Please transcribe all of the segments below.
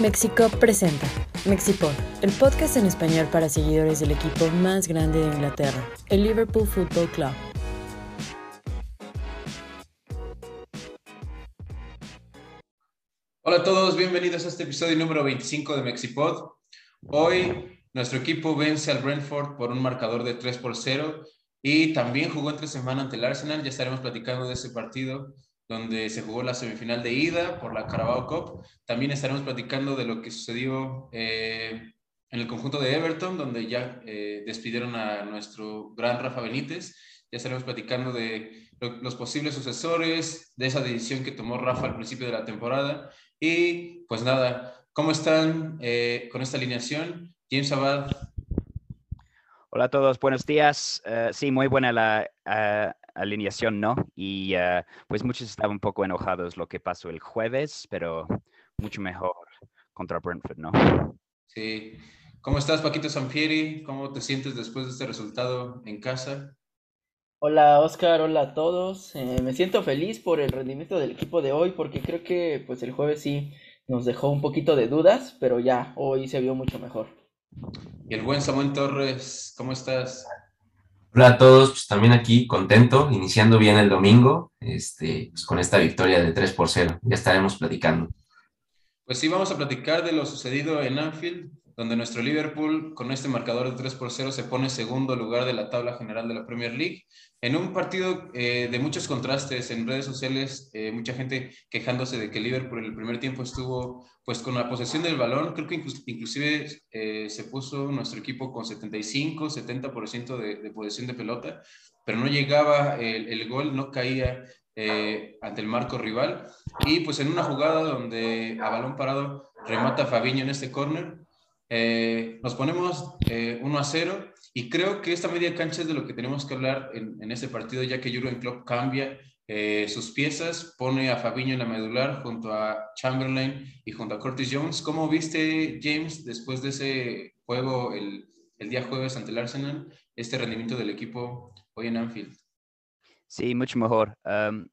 México presenta Mexipod, el podcast en español para seguidores del equipo más grande de Inglaterra, el Liverpool Football Club. Hola a todos, bienvenidos a este episodio número 25 de Mexipod. Hoy nuestro equipo vence al Brentford por un marcador de 3 por 0 y también jugó entre semana ante el Arsenal. Ya estaremos platicando de ese partido donde se jugó la semifinal de ida por la Carabao Cup. También estaremos platicando de lo que sucedió eh, en el conjunto de Everton, donde ya eh, despidieron a nuestro gran Rafa Benítez. Ya estaremos platicando de los posibles sucesores, de esa decisión que tomó Rafa al principio de la temporada. Y pues nada, ¿cómo están eh, con esta alineación? James Abad. Hola a todos, buenos días. sí, muy buena la alineación no. Y uh, pues muchos estaban un poco enojados lo que pasó el jueves, pero mucho mejor contra Brentford, ¿no? Sí. ¿Cómo estás, Paquito Sanfieri? ¿Cómo te sientes después de este resultado en casa? Hola Oscar, hola a todos. Eh, me siento feliz por el rendimiento del equipo de hoy porque creo que pues el jueves sí nos dejó un poquito de dudas, pero ya hoy se vio mucho mejor. Y el buen Samuel Torres, ¿cómo estás? Hola a todos, pues también aquí contento, iniciando bien el domingo, este, pues, con esta victoria de 3 por 0. Ya estaremos platicando. Pues sí, vamos a platicar de lo sucedido en Anfield, donde nuestro Liverpool con este marcador de 3 por 0 se pone segundo lugar de la tabla general de la Premier League. En un partido eh, de muchos contrastes en redes sociales, eh, mucha gente quejándose de que Liverpool en el primer tiempo estuvo pues con la posesión del balón, creo que inclusive eh, se puso nuestro equipo con 75, 70% de, de posesión de pelota, pero no llegaba el, el gol, no caía ante el marco rival. Y pues en una jugada donde a balón parado remata Fabiño en este córner, eh, nos ponemos eh, 1 a 0 y creo que esta media cancha es de lo que tenemos que hablar en, en este partido, ya que Jurgen Klopp cambia eh, sus piezas, pone a Fabiño en la medular junto a Chamberlain y junto a Curtis Jones. ¿Cómo viste, James, después de ese juego el, día jueves ante el Arsenal, este rendimiento del equipo hoy en Anfield? Sí, mucho mejor. Um,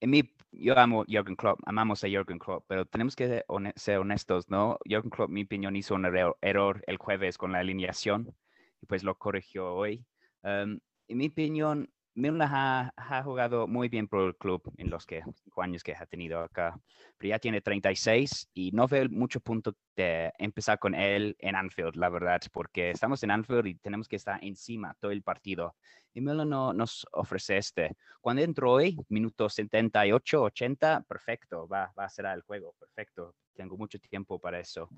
en mi yo amo Jürgen Klopp, amamos a Jürgen Klopp, pero tenemos que ser honestos, ¿no? Jürgen Klopp, mi opinión, hizo un error, el jueves con la alineación y pues lo corrigió hoy. En mi opinión, Milner ha, ha, jugado muy bien por el club en los que, cinco años que ha tenido acá, pero ya tiene 36 y no veo mucho punto de empezar con él en Anfield, la verdad, porque estamos en Anfield y tenemos que estar encima todo el partido. Y Milner no nos ofrece este. Cuando entró hoy, minuto 78, 80, perfecto, va, va a ser el juego, perfecto. Tengo mucho tiempo para eso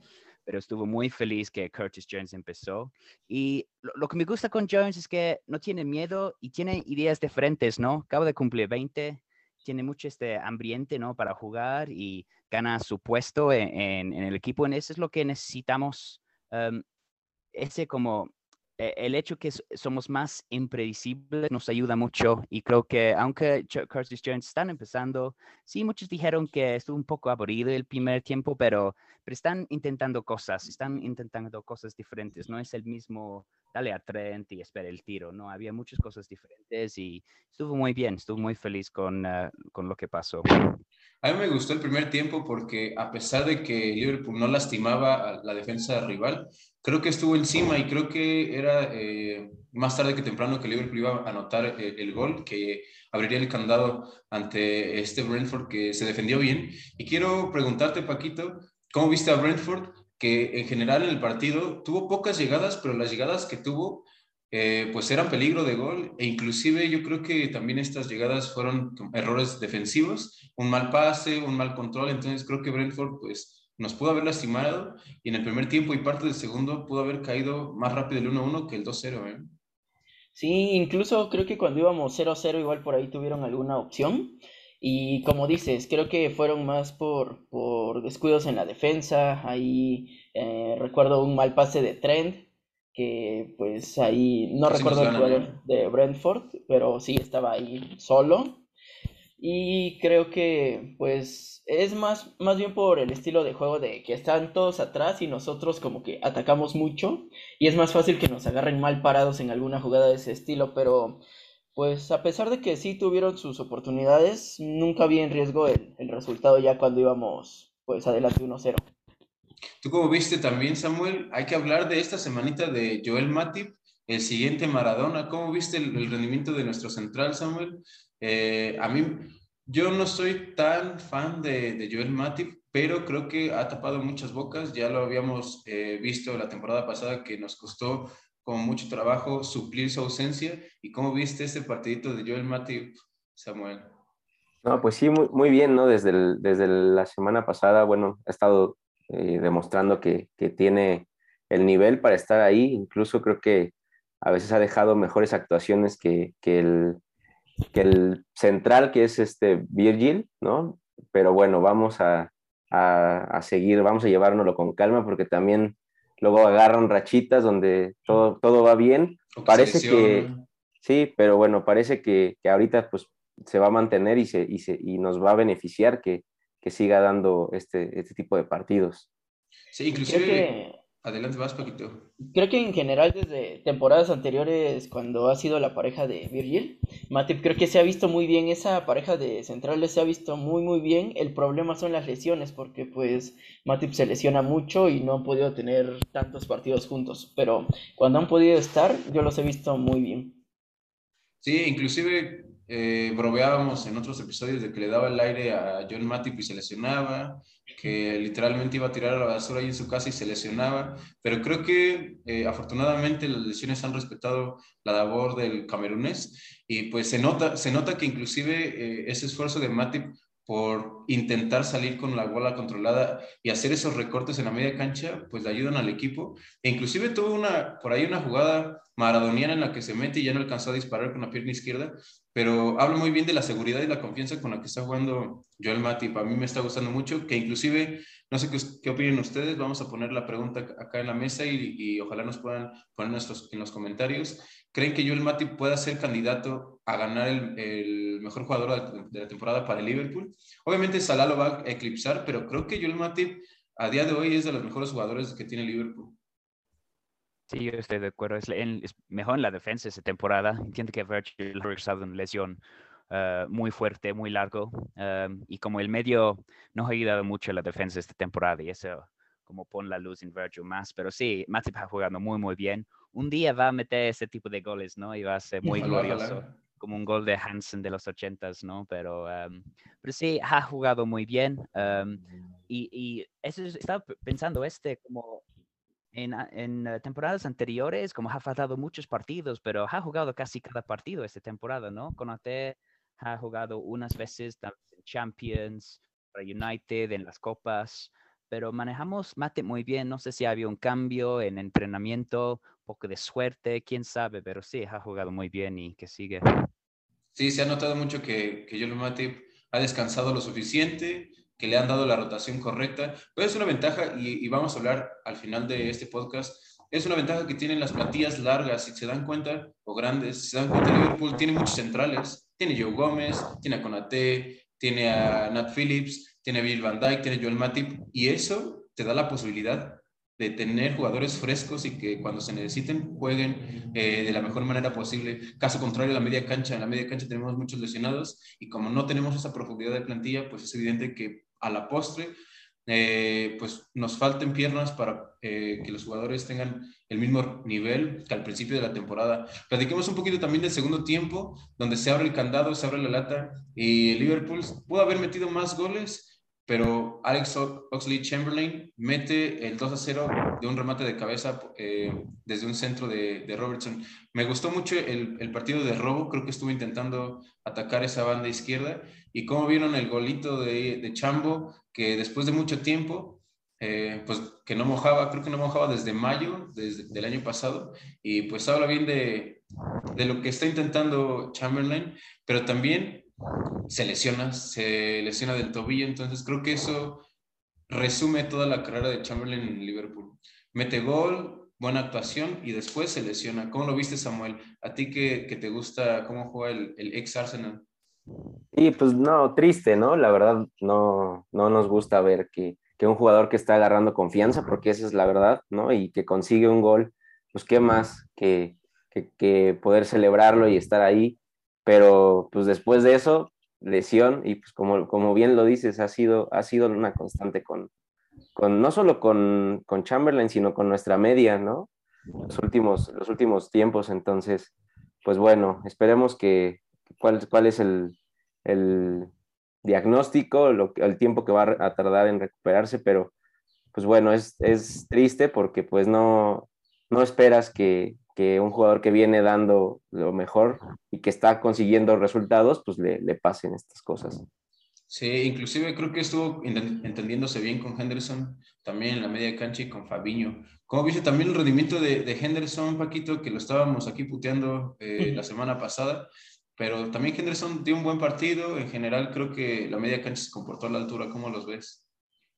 pero estuvo muy feliz que Curtis Jones empezó. Y lo, que me gusta con Jones es que no tiene miedo y tiene ideas diferentes, ¿no? Acaba de cumplir 20, tiene mucho este ambiente, ¿no? Para jugar y gana su puesto en, en, el equipo. En eso es lo que necesitamos. Um, ese como el hecho que somos más impredecibles nos ayuda mucho y creo que aunque Curtis Jones están empezando, sí, muchos dijeron que estuvo un poco aburrido el primer tiempo, pero, pero están intentando cosas, están intentando cosas diferentes, no es el mismo dale a Trent y espera el tiro, no, había muchas cosas diferentes y estuvo muy bien, estuvo muy feliz con, uh, con lo que pasó. A mí me gustó el primer tiempo porque a pesar de que Liverpool no lastimaba a la defensa rival, creo que estuvo encima y creo que era eh, más tarde que temprano que Liverpool iba a anotar el, eh, el, gol que abriría el candado ante este Brentford que se defendió bien. Y quiero preguntarte, Paquito, ¿cómo viste a Brentford? Que en general en el partido tuvo pocas llegadas, pero las llegadas que tuvo eh, pues eran peligro de gol e inclusive yo creo que también estas llegadas fueron errores defensivos, un mal pase, un mal control, entonces creo que Brentford pues nos pudo haber lastimado y en el primer tiempo y parte del segundo pudo haber caído más rápido el 1-1 que el 2-0. ¿eh? Sí, incluso creo que cuando íbamos 0-0 igual por ahí tuvieron alguna opción. Y como dices, creo que fueron más por, por descuidos en la defensa. Ahí eh, recuerdo un mal pase de Trent que pues ahí no recuerdo el jugador de Brentford, pero sí estaba ahí solo. Y creo que pues es más, más bien por el estilo de juego de que están todos atrás y nosotros como que atacamos mucho y es más fácil que nos agarren mal parados en alguna jugada de ese estilo, pero pues a pesar de que sí tuvieron sus oportunidades, nunca vi en riesgo el, el resultado ya cuando íbamos pues adelante 1-0. Tú como viste también, Samuel, hay que hablar de esta semanita de Joel Matip, el siguiente Maradona. ¿Cómo viste el, rendimiento de nuestro central, Samuel? Eh, a mí, yo no soy tan fan de, Joel Matip, pero creo que ha tapado muchas bocas. Ya lo habíamos eh, visto la temporada pasada que nos costó con mucho trabajo suplir su ausencia. ¿Y cómo viste este partidito de Joel Matip, Samuel? No, pues sí, muy, muy bien, ¿no? Desde, desde la semana pasada, bueno, ha estado eh, demostrando que, que, tiene el nivel para estar ahí. Incluso creo que a veces ha dejado mejores actuaciones que, que, el, que el central, que es este Virgil, ¿no? Pero bueno, vamos a, a, a seguir, vamos a llevárnoslo con calma porque también luego agarran rachitas donde todo, todo va bien. Parece que, sí, pero bueno, parece que, que, ahorita pues se va a mantener y, se, y, se, y nos va a beneficiar que, que siga dando este, este tipo de partidos. Sí, inclusive... Adelante, vas, Paquito. Creo que en general desde temporadas anteriores, cuando ha sido la pareja de Virgil, Matip creo que se ha visto muy bien, esa pareja de centrales se ha visto muy muy bien. El problema son las lesiones, porque pues Matip se lesiona mucho y no han podido tener tantos partidos juntos, pero cuando han podido estar, yo los he visto muy bien. Sí, inclusive eh, bromeábamos en otros episodios de que le daba el aire a John Matip y se lesionaba, que literalmente iba a tirar a la basura ahí en su casa y se lesionaba, pero creo que eh, afortunadamente las lesiones han respetado la labor del camerunés. Y pues se nota, se nota que inclusive eh, ese esfuerzo de Matip por intentar salir con la bola controlada y hacer esos recortes en la media cancha, pues le ayudan al equipo. E inclusive tuvo una, por ahí una jugada maradoniana en la que se mete y ya no alcanzó a disparar con la pierna izquierda, pero habla muy bien de la seguridad y la confianza con la que está jugando Joel Matip. A mí me está gustando mucho, que inclusive, no sé qué, qué opinan ustedes, vamos a poner la pregunta acá en la mesa y, y ojalá nos puedan poner nuestros, en los comentarios. ¿Creen que Joel Matip pueda ser candidato a ganar el, el mejor jugador de la temporada para el Liverpool? Obviamente Salah lo va a eclipsar, pero creo que Joel Matip a día de hoy es de los mejores jugadores que tiene Liverpool. Sí, yo estoy de acuerdo. Es, es mejor en la defensa esta temporada. Entiendo que Virgil ha regresado una lesión uh, muy fuerte, muy largo. Um, y como el medio no ha ayudado mucho a la defensa esta temporada, y eso como pone la luz en Virgil más. Pero sí, Matip ha jugado muy, muy bien un día va a meter ese tipo de goles, ¿no? Y va a ser muy glorioso, como un gol de Hansen de los ochentas, ¿no? Pero, um, pero sí, ha jugado muy bien. Um, y, y, eso estaba pensando, este, como en, en uh, temporadas anteriores, como ha faltado muchos partidos, pero ha jugado casi cada partido esta temporada, ¿no? Conate ha jugado unas veces en Champions, para United, en las copas pero manejamos Mate muy bien. No sé si había un cambio en entrenamiento, poco de suerte, quién sabe, pero sí, ha jugado muy bien y que sigue. Sí, se ha notado mucho que, que Yolo Mate ha descansado lo suficiente, que le han dado la rotación correcta. Pero es una ventaja, y, y vamos a hablar al final de este podcast, es una ventaja que tienen las platillas largas, si se dan cuenta, o grandes, si se dan cuenta, Liverpool tiene muchos centrales. Tiene Joe Gómez, tiene a Conate, tiene a Nat Phillips, tiene Bill Van Dyke, tiene Joel Matip, y eso te da la posibilidad de tener jugadores frescos y que cuando se necesiten jueguen eh, de la mejor manera posible. Caso contrario, la media cancha, en la media cancha tenemos muchos lesionados y como no tenemos esa profundidad de plantilla, pues es evidente que a la postre, eh, pues nos falten piernas para eh, que los jugadores tengan el mismo nivel que al principio de la temporada. Platiquemos un poquito también del segundo tiempo, donde se abre el candado, se abre la lata y Liverpool pudo haber metido más goles, pero Alex Oxley Chamberlain mete el 2 a 0 de un remate de cabeza eh, desde un centro de, Robertson. Me gustó mucho el, partido de robo, creo que estuvo intentando atacar esa banda izquierda. Y como vieron el golito de, de Chambo, que después de mucho tiempo, eh, pues que no mojaba, creo que no mojaba desde mayo del año pasado. Y pues habla bien de lo que está intentando Chamberlain, pero también se lesiona, se lesiona del tobillo, entonces creo que eso resume toda la carrera de Chamberlain en Liverpool. Mete gol, buena actuación y después se lesiona. ¿Cómo lo viste, Samuel? A ti que, que te gusta cómo juega el, ex Arsenal. Y pues no, triste, ¿no? La verdad, no, no nos gusta ver que, que un jugador que está agarrando confianza, porque esa es la verdad, ¿no? Y que consigue un gol, pues qué más que, que, que poder celebrarlo y estar ahí pero pues después de eso, lesión, y pues como, como bien lo dices, ha sido, ha sido una constante con, con no solo con, con Chamberlain, sino con nuestra media, ¿no? Los últimos, los últimos tiempos. Entonces, pues bueno, esperemos que cuál, cuál es el, el diagnóstico, lo, el tiempo que va a tardar en recuperarse, pero pues bueno, es, es triste porque pues no, no esperas que, que, un jugador que viene dando lo mejor y que está consiguiendo resultados, pues le, le pasen estas cosas. Sí, inclusive creo que estuvo entendiéndose bien con Henderson, también en la media cancha y con Fabiño. ¿Cómo viste también el rendimiento de, de Henderson, Paquito, que lo estábamos aquí puteando eh, la semana pasada? Pero también Henderson dio un buen partido. En general, creo que la media cancha se comportó a la altura. ¿Cómo los ves?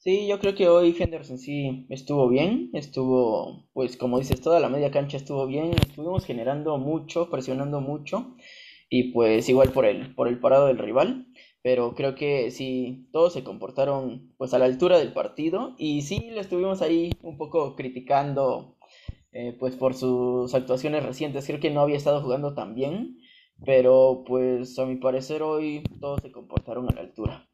Sí, yo creo que hoy Henderson sí estuvo bien. Estuvo, pues como dices, toda la media cancha estuvo bien. Estuvimos generando mucho, presionando mucho. Y pues igual por el, por el parado del rival. Pero creo que sí, todos se comportaron pues a la altura del partido. Y sí, lo estuvimos ahí un poco criticando eh, pues por sus actuaciones recientes. Creo que no había estado jugando tan bien. Pero pues a mi parecer hoy todos se comportaron a la altura.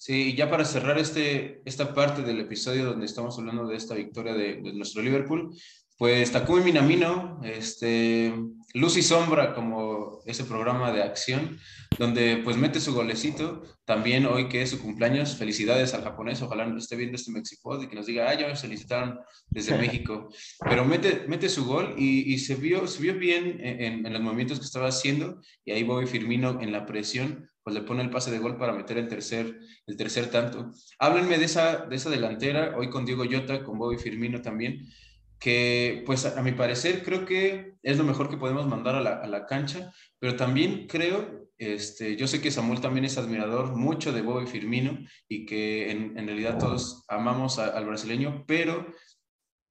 Sí, y ya para cerrar este, esta parte del episodio donde estamos hablando de esta victoria de, de nuestro Liverpool, pues Takumi Minamino, este, Luz y Sombra, como ese programa de acción, donde pues mete su golecito. También hoy que es su cumpleaños, felicidades al japonés, ojalá esté viendo este Mexipod y que nos diga, ah, ya me felicitaron desde México. Pero mete, mete su gol y, y se, vio, se vio bien en, en, los movimientos que estaba haciendo y ahí Bobby Firmino en la presión, pues le pone el pase de gol para meter el tercer, el tercer tanto. Háblenme de esa, de esa delantera, hoy con Diego Llota, con Bobby Firmino también que pues a, mi parecer creo que es lo mejor que podemos mandar a la, a la, cancha, pero también creo, este, yo sé que Samuel también es admirador mucho de Bobby Firmino y que en, en realidad todos amamos a, al brasileño, pero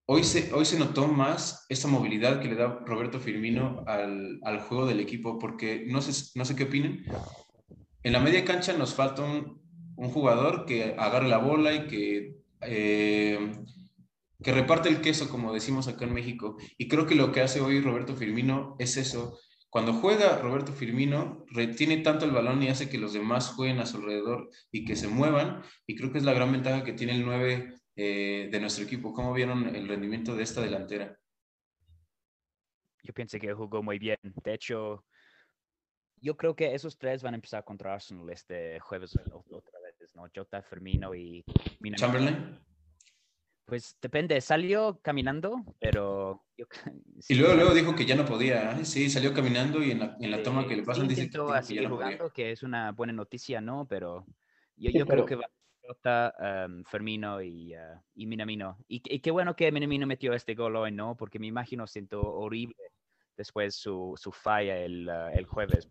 hoy se, hoy se notó más esa movilidad que le da Roberto Firmino al, al juego del equipo, porque no sé, no sé qué opinen. En la media cancha nos falta un, jugador que agarre la bola y que... Eh, que reparte el queso, como decimos acá en México. Y creo que lo que hace hoy Roberto Firmino es eso. Cuando juega Roberto Firmino, retiene tanto el balón y hace que los demás jueguen a su alrededor y que se muevan. Y creo que es la gran ventaja que tiene el 9 eh, de nuestro equipo. ¿Cómo vieron el rendimiento de esta delantera? Yo pienso que jugó muy bien. De hecho, yo creo que esos tres van a empezar contra Arsenal este jueves otra vez, ¿no? Jota, Firmino y Minamino. Chamberlain. Pues depende, salió caminando, pero... Yo, sí, y luego, luego dijo que ya no podía, ¿eh? sí, salió caminando y en la, en la toma que le pasan sí, dice que, que ya no jugando, podía. que es una buena noticia, ¿no? Pero yo, yo creo que va a um, Fermino y, uh, y Minamino. Y, y, qué bueno que Minamino metió este gol hoy, ¿no? Porque me imagino siento horrible después su, su falla el, uh, el jueves,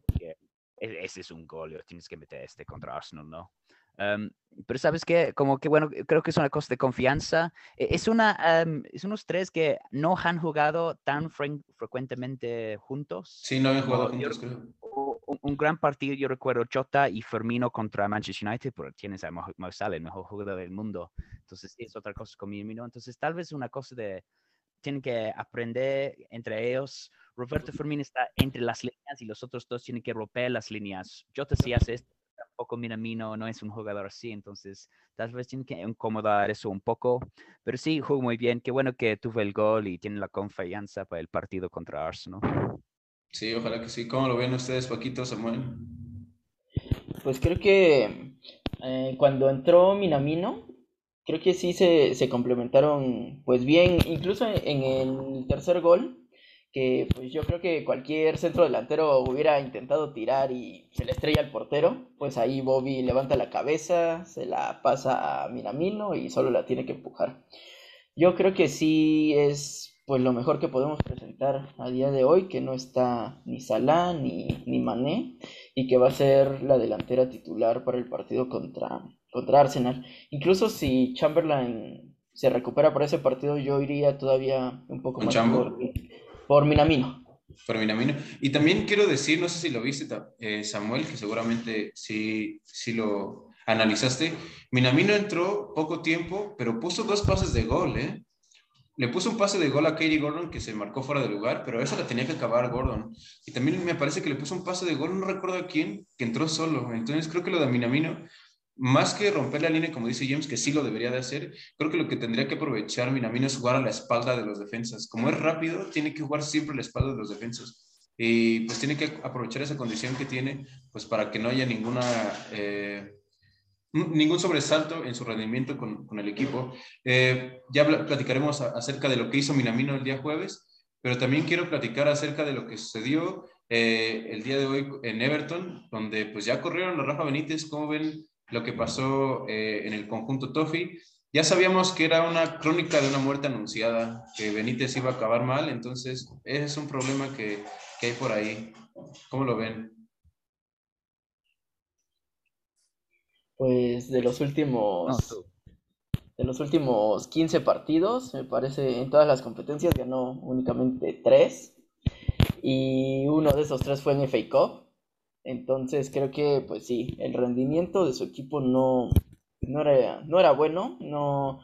ese es un gol, tienes que meter este contra Arsenal, ¿no? Um, pero sabes que, como que bueno, creo que es una cosa de confianza. E, es, una, um, es unos tres que no han jugado tan fre frecuentemente juntos. Sí, no han jugado juntos, creo. Un, un, gran partido, yo recuerdo Jota y Firmino contra Manchester United, pero tienes a Mo el mejor jugador del mundo. Entonces, es otra cosa con Firmino. Entonces, tal vez una cosa de, tienen que aprender entre ellos. Roberto Firmino está entre las líneas y los otros dos tienen que romper las líneas. Jota sí hace esto tampoco Minamino no es un jugador así, entonces tal vez tiene que incomodar eso un poco, pero sí, jugó muy bien, qué bueno que tuvo el gol y tiene la confianza para el partido contra Arsenal. Sí, ojalá que sí. ¿Cómo lo ven ustedes, Paquito, Samuel? Pues creo que eh, cuando entró Minamino, creo que sí se, se complementaron pues bien, incluso en el tercer gol, que pues yo creo que cualquier centro delantero hubiera intentado tirar y se le estrella al portero, pues ahí Bobby levanta la cabeza, se la pasa a Miramino y solo la tiene que empujar. Yo creo que sí es pues lo mejor que podemos presentar a día de hoy, que no está ni Salah ni, ni Mané y que va a ser la delantera titular para el partido contra, contra Arsenal. Incluso si Chamberlain se recupera para ese partido, yo iría todavía un poco más por, por Minamino. Por Minamino. Y también quiero decir, no sé si lo viste, eh, Samuel, que seguramente sí, sí lo analizaste. Minamino entró poco tiempo, pero puso dos pases de gol, ¿eh? Le puso un pase de gol a Katie Gordon que se marcó fuera de lugar, pero eso la tenía que acabar Gordon. Y también me parece que le puso un pase de gol, no recuerdo a quién, que entró solo. Entonces creo que lo de Minamino más que romper la línea, como dice James, que sí lo debería de hacer, creo que lo que tendría que aprovechar Minamino es jugar a la espalda de los defensas. Como es rápido, tiene que jugar siempre a la espalda de los defensas. Y pues tiene que aprovechar esa condición que tiene, pues para que no haya ninguna, eh, ningún sobresalto en su rendimiento con, con el equipo. Eh, ya platicaremos acerca de lo que hizo Minamino el día jueves, pero también quiero platicar acerca de lo que sucedió eh, el día de hoy en Everton, donde pues ya corrieron los Rafa Benítez, ¿cómo ven lo que pasó eh, en el conjunto Toffee. Ya sabíamos que era una crónica de una muerte anunciada, que Benítez iba a acabar mal, entonces ese es un problema que, que hay por ahí. ¿Cómo lo ven? Pues de los últimos de los últimos 15 partidos, me parece, en todas las competencias ganó únicamente 3 y uno de esos tres fue en FA Cup. Entonces creo que, pues sí, el rendimiento de su equipo no, no, era, no era bueno, no,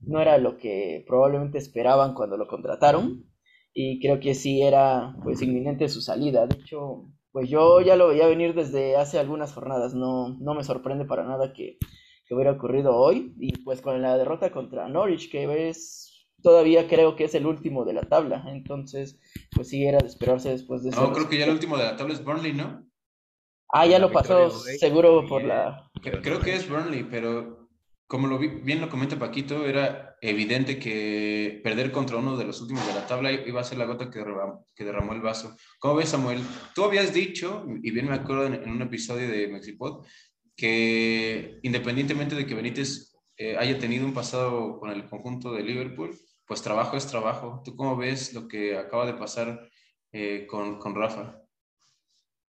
no era lo que probablemente esperaban cuando lo contrataron. Y creo que sí era pues inminente su salida. De hecho, pues yo ya lo veía venir desde hace algunas jornadas. No, no me sorprende para nada que, que hubiera ocurrido hoy. Y pues con la derrota contra Norwich, que es todavía creo que es el último de la tabla. Entonces, pues sí era de esperarse después de eso. No, creo que ya el último de la tabla es Burnley, ¿no? Ah, ya lo pasó seguro por la... Creo que es Burnley, pero como lo bien lo comenta Paquito, era evidente que perder contra uno de los últimos de la tabla iba a ser la gota que derramó, que derramó el vaso. ¿Cómo ves, Samuel? Tú habías dicho, y bien me acuerdo en, un episodio de Mexipod, que independientemente de que Benítez eh, haya tenido un pasado con el conjunto de Liverpool, pues trabajo es trabajo. ¿Tú cómo ves lo que acaba de pasar eh, con, con Rafa?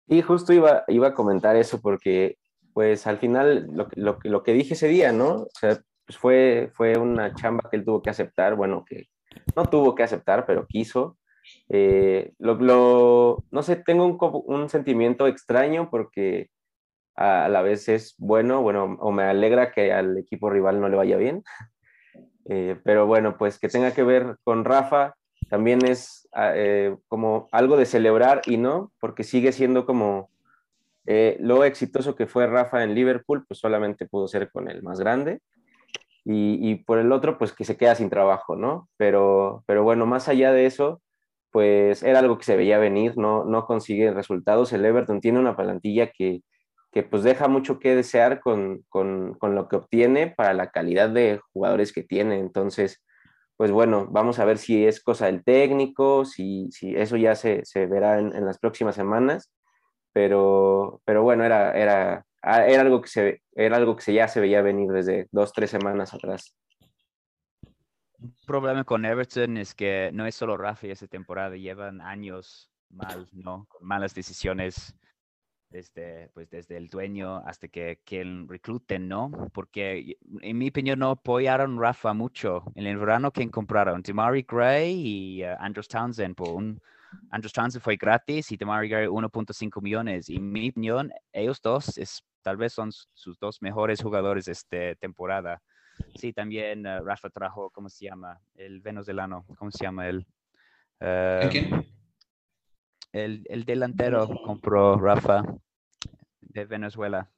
Y justo iba, iba a comentar eso porque, pues al final, lo, lo, lo que dije ese día, ¿no? Pues fue, fue una chamba que él tuvo que aceptar, bueno, que no tuvo que aceptar, pero quiso. Eh, lo, lo, no sé, tengo un, un, sentimiento extraño porque a, la vez es bueno, bueno, o me alegra que al equipo rival no le vaya bien. Eh, pero bueno, pues que tenga que ver con Rafa, también es ah, eh, como algo de celebrar y no, porque sigue siendo como eh, lo exitoso que fue Rafa en Liverpool, pues solamente pudo ser con el más grande. Y, por el otro, pues que se queda sin trabajo, ¿no? Pero, pero bueno, más allá de eso, pues era algo que se veía venir, no, no consigue resultados. El Everton tiene una plantilla que, que pues deja mucho que desear con, con, con, lo que obtiene para la calidad de jugadores que tiene. Entonces, pues bueno, vamos a ver si es cosa del técnico, si, si eso ya se, se verá en, en, las próximas semanas, pero, pero bueno, era, era, ah, era, algo que se, era algo que se, ya se veía venir desde dos, tres semanas atrás. Un problema con Everton es que no es solo Rafa esa temporada, llevan años mal, ¿no? Con malas decisiones desde, pues desde el dueño hasta que, que recluten, ¿no? Porque en mi opinión no apoyaron Rafa mucho. En el verano, ¿quién compraron? Demari Gray y uh, Andrews Townsend. Por un, Andrews Townsend fue gratis y Demari Gray 1.5 millones. Y en mi opinión, ellos dos es, tal vez son sus dos mejores jugadores esta temporada. Sí, también uh, Rafa trajo, ¿cómo se llama? El venezolano, ¿cómo se llama él? Uh, ¿Quién? El, el delantero compró Rafa de Venezuela.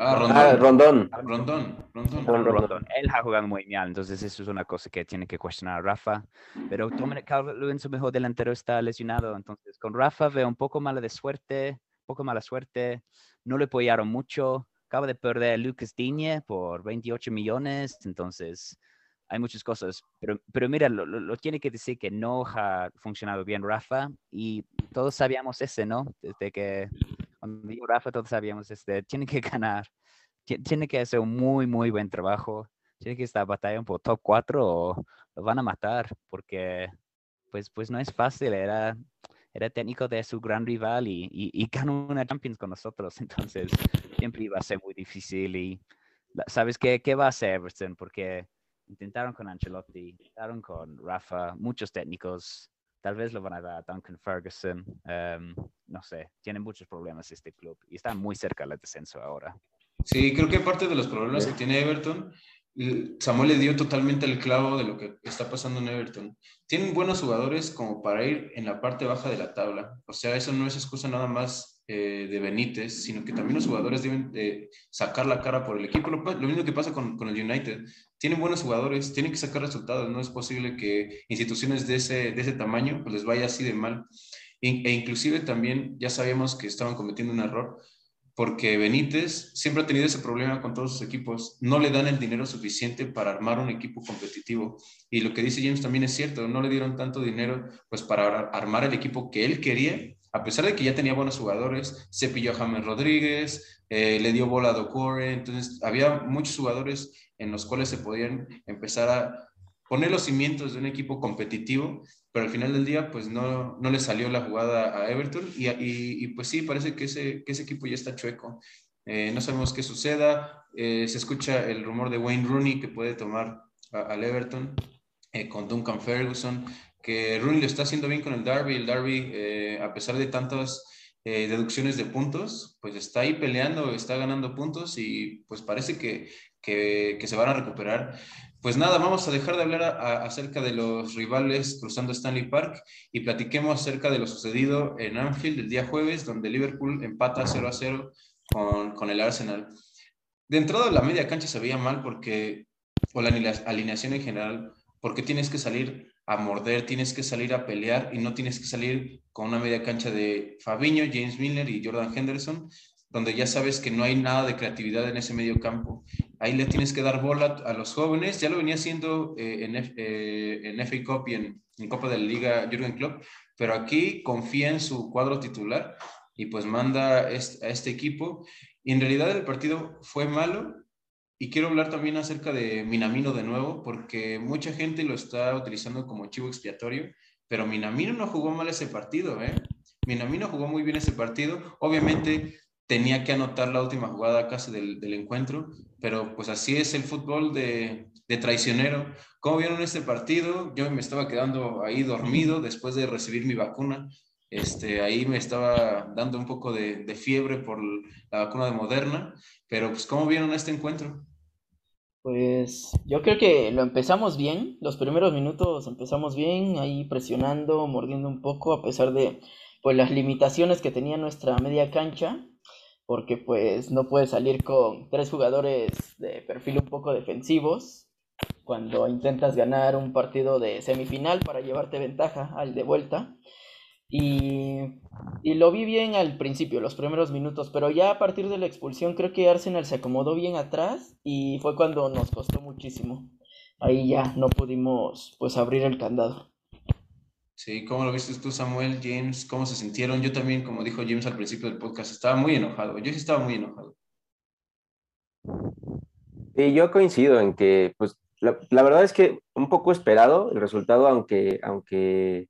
Ah, Rondón. Ah, Rondón. Rondón. Rondón. Rondón. Rondón. Él ha jugado muy bien, entonces eso es una cosa que tiene que cuestionar a Rafa. Pero Dominic Calvert-Lewin, su mejor delantero, está lesionado. Entonces con Rafa veo un poco mala de suerte, un poco mala suerte. No le apoyaron mucho. Acaba de perder a Lucas Digne por 28 millones. Entonces hay muchas cosas, pero, pero mira, lo, tiene que decir que no ha funcionado bien Rafa y todos sabíamos ese, ¿no? Desde que cuando digo Rafa, todos sabíamos este, tiene que ganar, tiene que hacer un muy, muy buen trabajo, tiene que estar batallando por top 4 o lo van a matar, porque pues, pues no es fácil, era, era técnico de su gran rival y, y, y ganó una Champions con nosotros, entonces siempre iba a ser muy difícil y ¿sabes qué, qué va a hacer Everton? Porque intentaron con Ancelotti, intentaron con Rafa, muchos técnicos, tal vez lo van a dar a Duncan Ferguson, um, no sé, tienen muchos problemas este club y están muy cerca del descenso ahora. Sí, creo que parte de los problemas que tiene Everton, Samuel le dio totalmente el clavo de lo que está pasando en Everton. Tienen buenos jugadores como para ir en la parte baja de la tabla, o sea, eso no es excusa nada más eh, de Benítez, sino que también los jugadores deben sacar la cara por el equipo. Lo, mismo que pasa con, con, el United. Tienen buenos jugadores, tienen que sacar resultados. No es posible que instituciones de ese, de ese tamaño pues les vaya así de mal. E, inclusive también ya sabíamos que estaban cometiendo un error porque Benítez siempre ha tenido ese problema con todos sus equipos. No le dan el dinero suficiente para armar un equipo competitivo. Y lo que dice James también es cierto, no le dieron tanto dinero pues para armar el equipo que él quería a pesar de que ya tenía buenos jugadores, se pilló a James Rodríguez, eh, le dio bola a Docore, entonces había muchos jugadores en los cuales se podían empezar a poner los cimientos de un equipo competitivo, pero al final del día pues no, no le salió la jugada a Everton y, y, pues sí, parece que ese, que ese equipo ya está chueco. Eh, no sabemos qué suceda, eh, se escucha el rumor de Wayne Rooney que puede tomar al Everton con Duncan Ferguson, que Rooney lo está haciendo bien con el Derby. El Derby, eh, a pesar de tantas eh, deducciones de puntos, pues está ahí peleando, está ganando puntos y pues parece que, que, se van a recuperar. Pues nada, vamos a dejar de hablar acerca de los rivales cruzando Stanley Park y platiquemos acerca de lo sucedido en Anfield el día jueves, donde Liverpool empata 0 a 0 con, con el Arsenal. De entrada, la media cancha se veía mal porque, o la alineación en general, porque tienes que salir a morder, tienes que salir a pelear y no tienes que salir con una media cancha de Fabiño, James Miller y Jordan Henderson, donde ya sabes que no hay nada de creatividad en ese medio campo. Ahí le tienes que dar bola a los jóvenes, ya lo venía haciendo eh, en, eh, en FA Cup y en, Copa de Liga Jürgen Klopp, pero aquí confía en su cuadro titular y pues manda a este equipo. Y en realidad el partido fue malo, y quiero hablar también acerca de Minamino de nuevo, porque mucha gente lo está utilizando como chivo expiatorio, pero Minamino no jugó mal ese partido, ¿eh? Minamino jugó muy bien ese partido. Obviamente tenía que anotar la última jugada casi del, del encuentro, pero pues así es el fútbol de, de, traicionero. ¿Cómo vieron este partido? Yo me estaba quedando ahí dormido después de recibir mi vacuna. Este, ahí me estaba dando un poco de, de fiebre por la vacuna de Moderna, pero pues ¿cómo vieron este encuentro? Pues yo creo que lo empezamos bien, los primeros minutos empezamos bien, ahí presionando, mordiendo un poco, a pesar de pues las limitaciones que tenía nuestra media cancha, porque pues no puedes salir con tres jugadores de perfil un poco defensivos cuando intentas ganar un partido de semifinal para llevarte ventaja al de vuelta. Y, y, lo vi bien al principio, los primeros minutos, pero ya a partir de la expulsión creo que Arsenal se acomodó bien atrás y fue cuando nos costó muchísimo. Ahí ya no pudimos pues abrir el candado. Sí, ¿cómo lo viste tú, Samuel, James? ¿Cómo se sintieron? Yo también, como dijo James al principio del podcast, estaba muy enojado. Yo sí estaba muy enojado. Y yo coincido en que, pues, la, la verdad es que un poco esperado el resultado, aunque, aunque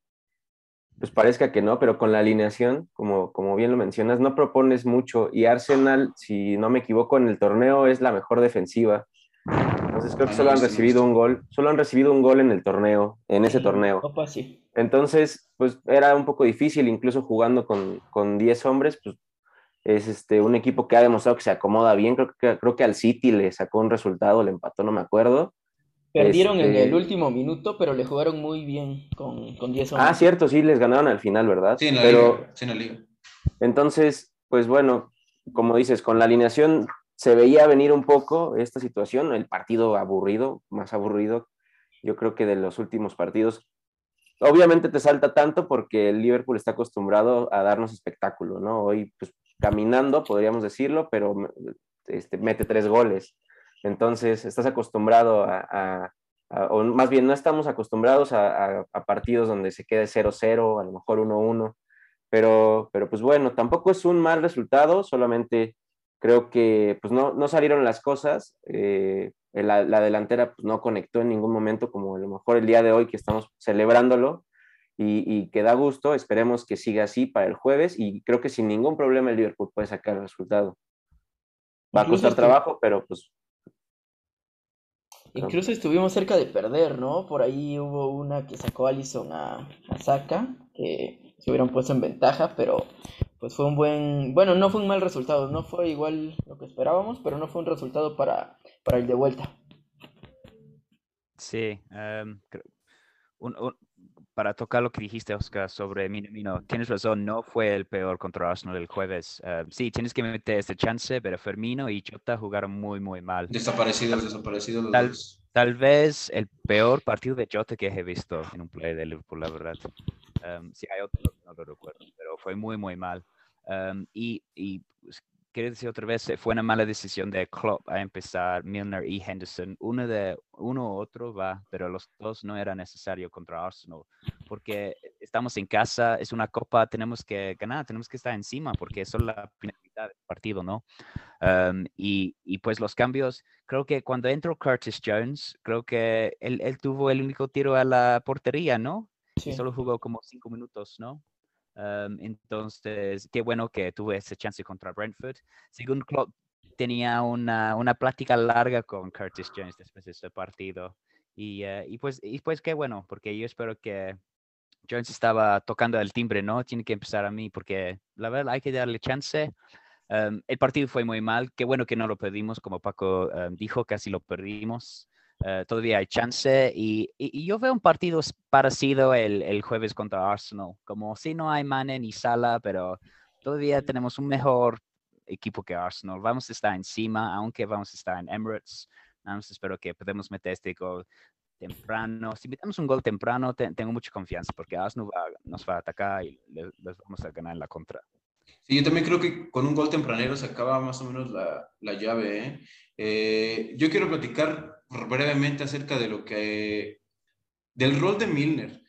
pues parezca que no, pero con la alineación, como, como bien lo mencionas, no propones mucho. Y Arsenal, si no me equivoco, en el torneo es la mejor defensiva. Entonces creo que solo han recibido un gol, solo han recibido un gol en el torneo, en ese torneo. Entonces, pues era un poco difícil, incluso jugando con, con 10 hombres, pues es este, un equipo que ha demostrado que se acomoda bien, creo que, creo que al City le sacó un resultado, le empató, no me acuerdo, Perdieron en el este último minuto, pero le jugaron muy bien con, con 10 hombres. Ah, cierto, sí, les ganaron al final, ¿verdad? Sí, en la, liga. Sí, en la liga. Entonces, pues bueno, como dices, con la alineación se veía venir un poco esta situación, el partido aburrido, más aburrido, yo creo que de los últimos partidos. Obviamente te salta tanto porque el Liverpool está acostumbrado a darnos espectáculo, ¿no? Hoy, pues caminando, podríamos decirlo, pero este, mete tres goles. Entonces, estás acostumbrado a, o más bien no estamos acostumbrados a, partidos donde se quede 0-0, a lo mejor 1-1, pero, pero pues bueno, tampoco es un mal resultado, solamente creo que pues no, no salieron las cosas, eh, la, delantera pues, no conectó en ningún momento como a lo mejor el día de hoy que estamos celebrándolo y, y que da gusto, esperemos que siga así para el jueves y creo que sin ningún problema el Liverpool puede sacar el resultado. Va a costar trabajo, pero pues Incluso estuvimos cerca de perder, ¿no? Por ahí hubo una que sacó Allison a, a Saka, que se hubieran puesto en ventaja, pero pues fue un buen, bueno, no fue un mal resultado, no fue igual lo que esperábamos, pero no fue un resultado para, para el de vuelta. Sí, em, para tocar lo que dijiste, Oscar, sobre Minamino, tienes razón, no fue el peor contra Arsenal el jueves. Eh, sí, tienes que meter este chance, pero Fermino y Jota jugaron muy, muy mal. Desaparecidos, desaparecidos los Tal- dos. Tal vez el peor partido de Jota que he visto en un play de Liverpool, la verdad. Um, sí, hay otro, no lo recuerdo, pero fue muy, muy mal. Um, y, y quiero decir otra vez, fue una mala decisión de Klopp a empezar Milner y Henderson. Uno de uno u otro va, pero los dos no era necesario contra Arsenal, porque estamos en casa, es una copa, tenemos que ganar, tenemos que estar encima, porque eso es la finalidad del partido, ¿no? Um, y, y pues los cambios, creo que cuando entró Curtis Jones, creo que él, él tuvo el único tiro a la portería, ¿no? Sí. Y solo jugó como cinco minutos, ¿no? Um, entonces, qué bueno que tuve ese chance contra Brentford. Según Klopp, tenía una, una plática larga con Curtis Jones después de ese partido. Y, eh, y, pues, y pues qué bueno, porque yo espero que Jones estaba tocando el timbre, ¿no? Tiene que empezar a mí, porque la verdad hay que darle chance. Um, el partido fue muy mal, qué bueno que no lo perdimos, como Paco um, dijo, casi lo perdimos. Uh, todavía hay chance y, y- y yo veo un partido parecido el, el jueves contra Arsenal, como si no hay Mane ni Sala, pero todavía tenemos un mejor equipo que Arsenal. Vamos a estar encima, aunque vamos a estar en Emirates. Vamos, espero que podamos meter este gol temprano. Si metemos un gol temprano, te- tengo mucha confianza porque Arsenal va- nos va a atacar y le- les vamos a ganar en la contra. Sí, yo también creo que con un gol tempranero se acaba más o menos la, la llave. ¿eh? Eh, yo quiero platicar brevemente acerca de lo que del rol de Milner.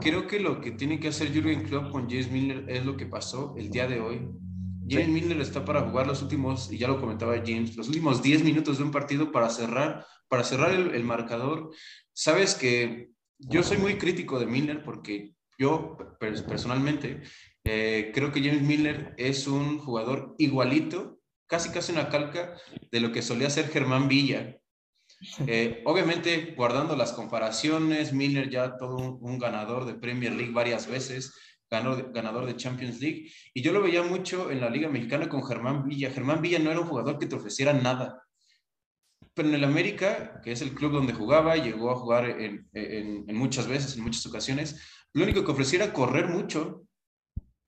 Creo que lo que tiene que hacer Jürgen Klopp con James Milner es lo que pasó el día de hoy. James Milner está para jugar los últimos, y ya lo comentaba James, los últimos 10 minutos de un partido para cerrar, para cerrar el, el marcador. Sabes que yo soy muy crítico de Milner porque yo per- personalmente eh, creo que James Milner es un jugador igualito, casi casi una calca de lo que solía ser Germán Villa. Eh, obviamente, guardando las comparaciones, Milner ya todo un, un ganador de Premier League varias veces, ganador, ganador de Champions League, y yo lo veía mucho en la Liga Mexicana con Germán Villa. Germán Villa no era un jugador que te ofreciera nada, pero en el América, que es el club donde jugaba, llegó a jugar en, en- en muchas veces, en muchas ocasiones, lo único que ofrecía era correr mucho,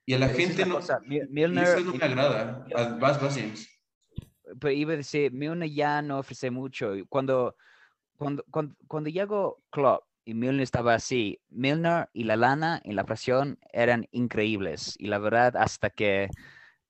y a la gente no... cosa, Milner, eso no me agrada. Vas, vas, James. Pero iba a decir, Milner ya no ofrece mucho. y Cuando, cuando, cuando, cuando llegó Klopp y Milner estaba así, Milner y la lana en la presión eran increíbles. Y la verdad, hasta que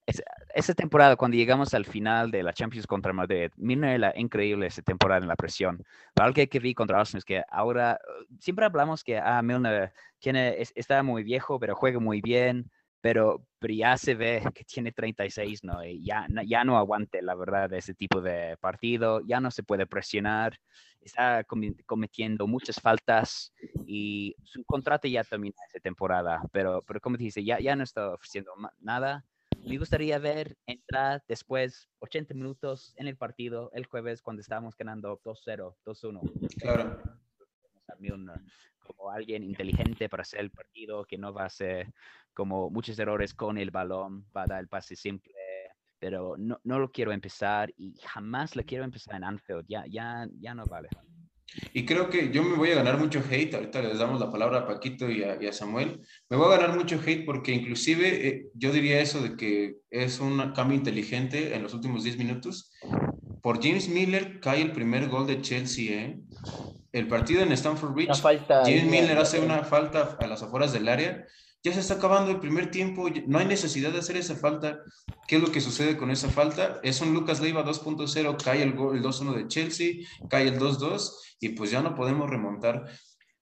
es- esa temporada, cuando llegamos al final de la Champions contra Madrid, Milner era increíble esa temporada en la presión. Pero algo que vi contra Arsenal es que ahora, eh, siempre hablamos que ah, Milner tiene, es- está muy viejo, pero juega muy bien pero, pero ya se ve que tiene 36, ¿no? Y ya, no- ya no aguante, la verdad, ese tipo de partido, ya no se puede presionar, está cometiendo muchas faltas y su contrato ya termina esa temporada, pero, pero como dice, ya, ya no está ofreciendo nada. Me gustaría ver entrar después 80 minutos en el partido el jueves cuando estábamos ganando 2-0, 2-1 Claro. Como alguien inteligente para hacer el partido, que no va a hacer como muchos errores con el balón, va a dar el pase simple, pero no, no lo quiero empezar y jamás lo quiero empezar en Anfield, ya, ya, ya no vale. Y creo que yo me voy a ganar mucho hate, ahorita les damos la palabra a Paquito y a, y a Samuel, me voy a ganar mucho hate porque inclusive eh, yo diría eso de que es un cambio inteligente en los últimos 10 minutos. Por James Miller cae el primer gol de Chelsea, ¿eh? El partido en Stamford Bridge. James Miller hace una falta a las afueras del área. Ya se está acabando el primer tiempo, no hay necesidad de hacer esa falta. ¿Qué es lo que sucede con esa falta? Es un Lucas Leiva 2.0, cae el, gol- el 2-1 de Chelsea, cae el 2-2 y pues ya no podemos remontar.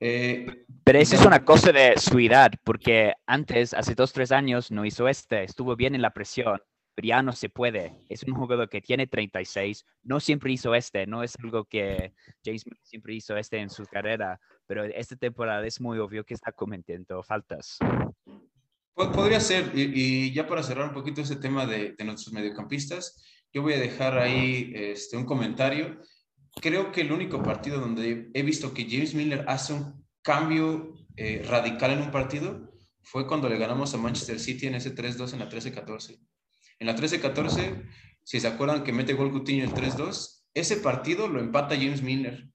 Eh, Pero eso es una cosa de su edad, porque antes, hace dos, tres años, no hizo este, estuvo bien en la presión, pero ya no se puede. Es un jugador que tiene 36, no siempre hizo este, no es algo que James siempre hizo este en su carrera, pero esta temporada es muy obvio que está cometiendo faltas. po- podría ser, y, ya para cerrar un poquito ese tema de, de nuestros mediocampistas, yo voy a dejar ahí este, un comentario. Creo que el único partido donde he visto que James Miller hace un cambio eh, radical en un partido fue cuando le ganamos a Manchester City en ese 3-2 en la 13-14. En la 13-14, si se acuerdan que mete gol Coutinho el 3-2, ese partido lo empata James Miller.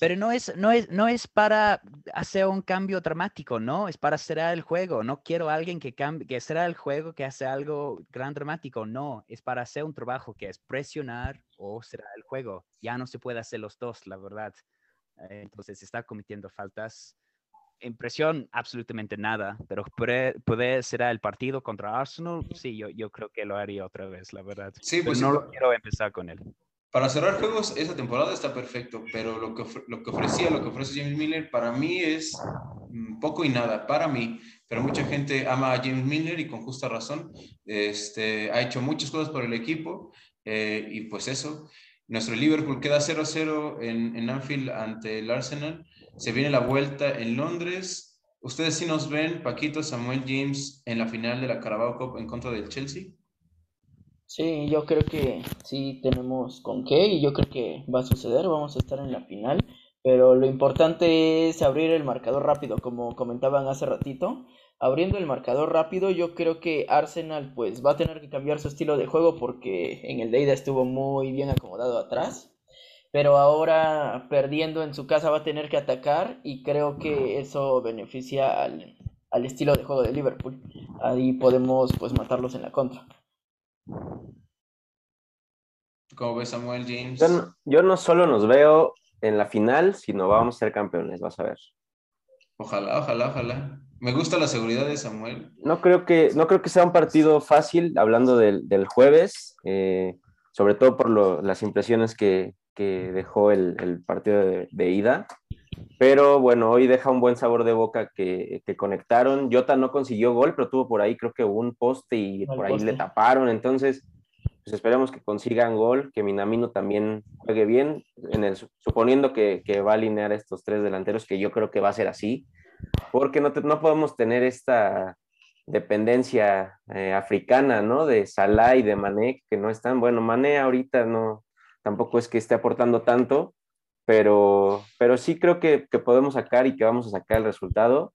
Pero no es, no, es, no es para hacer un cambio dramático, no, es para cerrar el juego. No quiero a alguien que, cambie, que cerrar el juego, que hace algo gran dramático, no, es para hacer un trabajo que es presionar o cerrar el juego. Ya no se puede hacer los dos, la verdad. Eh, entonces está cometiendo faltas. Impresión, absolutamente nada, pero puede, cerrar el partido contra Arsenal, sí, yo, yo creo que lo haría otra vez, la verdad. Sí, pues no quiero empezar con él. Para cerrar juegos, esa temporada está perfecto, pero lo que, lo que ofrecía, lo que ofrece James Miller, para mí es mm, poco y nada, para mí. Pero mucha gente ama a James Miller y con justa razón. Este, ha hecho muchas cosas por el equipo eh, y pues eso. Nuestro Liverpool queda 0-0 en, en Anfield ante el Arsenal. Se viene la vuelta en Londres. ¿Ustedes sí nos ven, Paquito, Samuel James, en la final de la Carabao Cup en contra del Chelsea? Sí, yo creo que sí tenemos con qué y yo creo que va a suceder, vamos a estar en la final, pero lo importante es abrir el marcador rápido, como comentaban hace ratito. Abriendo el marcador rápido, yo creo que Arsenal pues va a tener que cambiar su estilo de juego porque en el Deida estuvo muy bien acomodado atrás, pero ahora perdiendo en su casa va a tener que atacar y creo que eso beneficia al, al estilo de juego de Liverpool. Ahí podemos pues matarlos en la contra. ¿Cómo ves Samuel James? Yo no, solo nos veo en la final, sino vamos a ser campeones, vas a ver. Ojalá, ojalá, ojalá. Me gusta la seguridad de Samuel. No creo que, no creo que sea un partido fácil, hablando del, jueves, eh, sobre todo por las impresiones que, dejó el, partido de, ida. Pero bueno, hoy deja un buen sabor de boca que, conectaron. Jota no consiguió gol, pero tuvo por ahí creo que un poste y por ahí le taparon. Entonces, pues esperemos que consigan gol, que Minamino también juegue bien, en el, suponiendo que, va a alinear estos tres delanteros, que yo creo que va a ser así, porque no, no podemos tener esta dependencia eh, africana, ¿no? De Salah y de Mané, que no están, bueno, Mané ahorita no, tampoco es que esté aportando tanto, pero, pero sí creo que, podemos sacar y que vamos a sacar el resultado.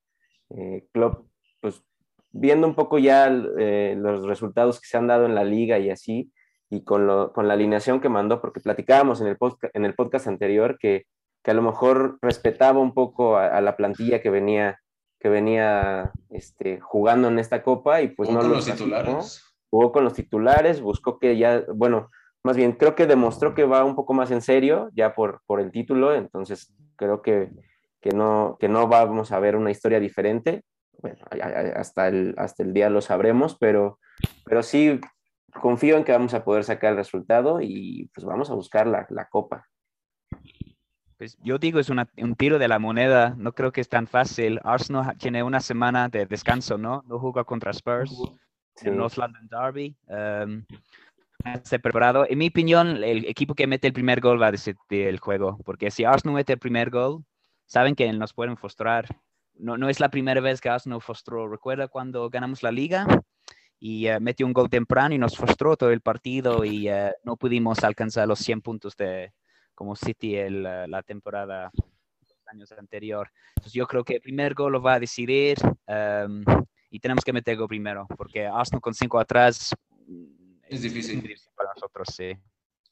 Eh, Klopp, pues viendo un poco ya eh, los resultados que se han dado en la liga y así, y con, lo, con la alineación que mandó, porque platicábamos en el, podcast, en el podcast anterior que, que a lo mejor respetaba un poco a, la plantilla que venía, que venía este, jugando en esta copa y pues no con los titulares. Jugó con los titulares, buscó que ya, bueno, más bien creo que demostró que va un poco más en serio ya por, por el título, entonces creo que, que, no, que no vamos a ver una historia diferente. Bueno, hasta el, hasta el día lo sabremos, pero, pero sí confío en que vamos a poder sacar el resultado y pues vamos a buscar la, la copa. Pues yo digo, es una, un tiro de la moneda, no creo que es tan fácil. Arsenal tiene una semana de descanso, ¿no? No juega contra Spurs en North London Derby. Um, preparado. En mi opinión, el equipo que mete el primer gol va a decidir el juego, porque si Arsenal mete el primer gol, saben que nos pueden frustrar. No, no es la primera vez que Arsenal frustró. ¿Recuerda cuando ganamos la liga? y uh, metió un gol temprano y nos frustró todo el partido y uh, no pudimos alcanzar los 100 puntos de como City el, uh, la temporada años anterior. Entonces yo creo que el primer gol lo va a decidir um, y tenemos que meter gol primero porque Arsenal con 5 atrás es difícil. para nosotros, sí.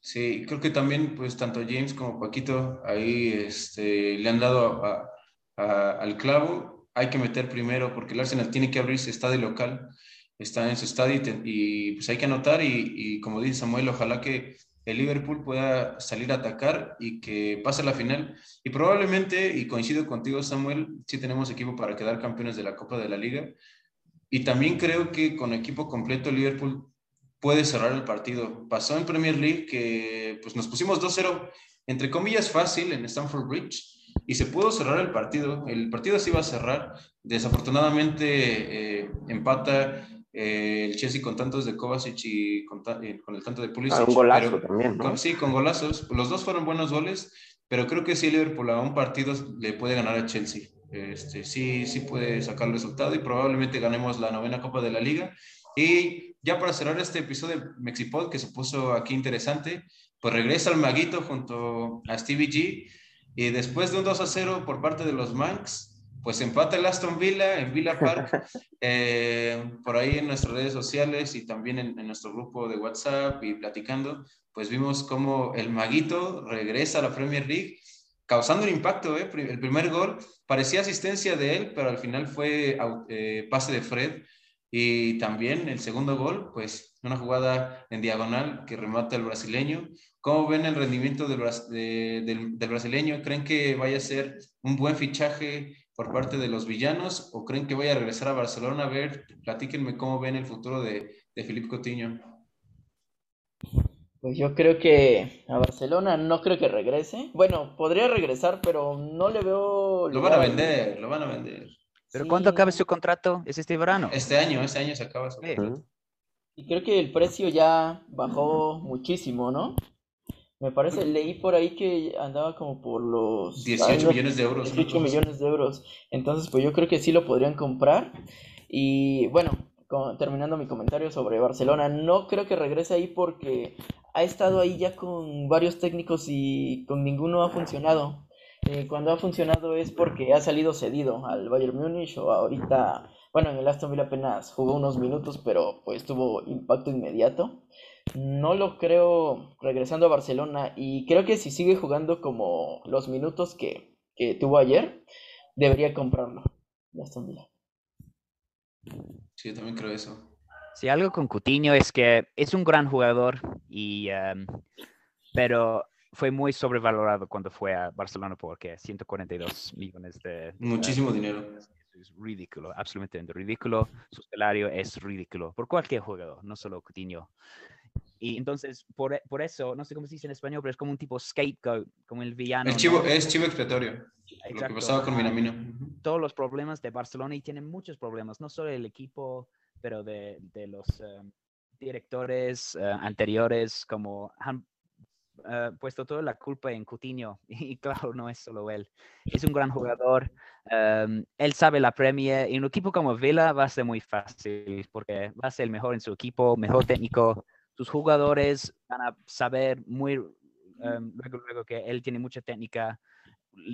Sí, creo que también pues tanto James como Paquito ahí este, le han dado a, a, al clavo. Hay que meter primero porque el Arsenal tiene que abrirse estadio local está en su estadio y, pues hay que anotar y, como dice Samuel, ojalá que el Liverpool pueda salir a atacar y que pase la final. Y probablemente, y coincido contigo Samuel, sí tenemos equipo para quedar campeones de la Copa de la Liga. Y también creo que con equipo completo Liverpool puede cerrar el partido. Pasó en Premier League que pues nos pusimos 2-0, entre comillas fácil en Stamford Bridge y se pudo cerrar el partido. El partido se iba a cerrar. Desafortunadamente eh, empata eh, el Chelsea con tantos de Kovacic y con, eh, el tanto de Pulisic. Ah, un golazo también, sí, con golazos. Los dos fueron buenos goles, pero creo que sí Liverpool a un partido le puede ganar a Chelsea. Este, sí, sí puede sacar el resultado y probablemente ganemos la novena Copa de la Liga. Y ya para cerrar este episodio de Mexipod, que se puso aquí interesante, pues regresa el Maguito junto a Stevie G. Y después de un 2 a 0 por parte de los Manx, pues empata el Aston Villa en Villa Park, eh, por ahí en nuestras redes sociales y también en, nuestro grupo de WhatsApp y platicando, pues vimos cómo el maguito regresa a la Premier League causando un impacto. ¿eh? El primer gol parecía asistencia de él, pero al final fue eh, pase de Fred. Y también el segundo gol, pues una jugada en diagonal que remata el brasileño. ¿Cómo ven el rendimiento del, del, brasileño? ¿Creen que vaya a ser un buen fichaje por parte de los villanos o creen que vaya a regresar a Barcelona? A ver, platíquenme cómo ven el futuro de, de Felipe Coutinho. Pues yo creo que a Barcelona no creo que regrese. Bueno, podría regresar, pero no le veo. Lo van a vender, lo van a vender. ¿Pero cuándo acaba su contrato? ¿Es este verano? Este año, este año se acaba su contrato. Y creo que el precio ya bajó muchísimo, ¿no? Me parece, leí por ahí que andaba como por los... 18 millones de euros. 18 millones de euros. Entonces, pues yo creo que sí lo podrían comprar. Y bueno, terminando mi comentario sobre Barcelona, no creo que regrese ahí porque ha estado ahí ya con varios técnicos y con ninguno ha funcionado. Eh, cuando ha funcionado es porque ha salido cedido al Bayern Múnich o ahorita, bueno, en el Aston Villa apenas jugó unos minutos, pero pues tuvo impacto inmediato. No lo creo regresando a Barcelona y creo que si sigue jugando como los minutos que, que tuvo ayer, debería comprarlo. Aston Villa. Sí, yo también creo eso. Sí, algo con Coutinho es que es un gran jugador, y, em, pero fue muy sobrevalorado cuando fue a Barcelona porque 142 millones de... Muchísimo dinero. Es ridículo, absolutamente ridículo. Su salario es ridículo por cualquier jugador, no solo Coutinho. Y entonces, por, por, eso, no sé cómo se dice en español, pero es como un tipo scapegoat, como el villano. El chivo, Es chivo expiatorio. Lo que pasaba con Minamino. Todos los problemas de Barcelona y tienen muchos problemas, no solo el equipo, pero de, de los eh, directores eh, anteriores, como han eh, puesto toda la culpa en Coutinho. Y claro, no es solo él. Es un gran jugador. Em, él sabe la Premier. Y un equipo como Villa va a ser muy fácil porque va a ser el mejor en su equipo, mejor técnico sus jugadores van a saber muy em, luego, luego que él tiene mucha técnica.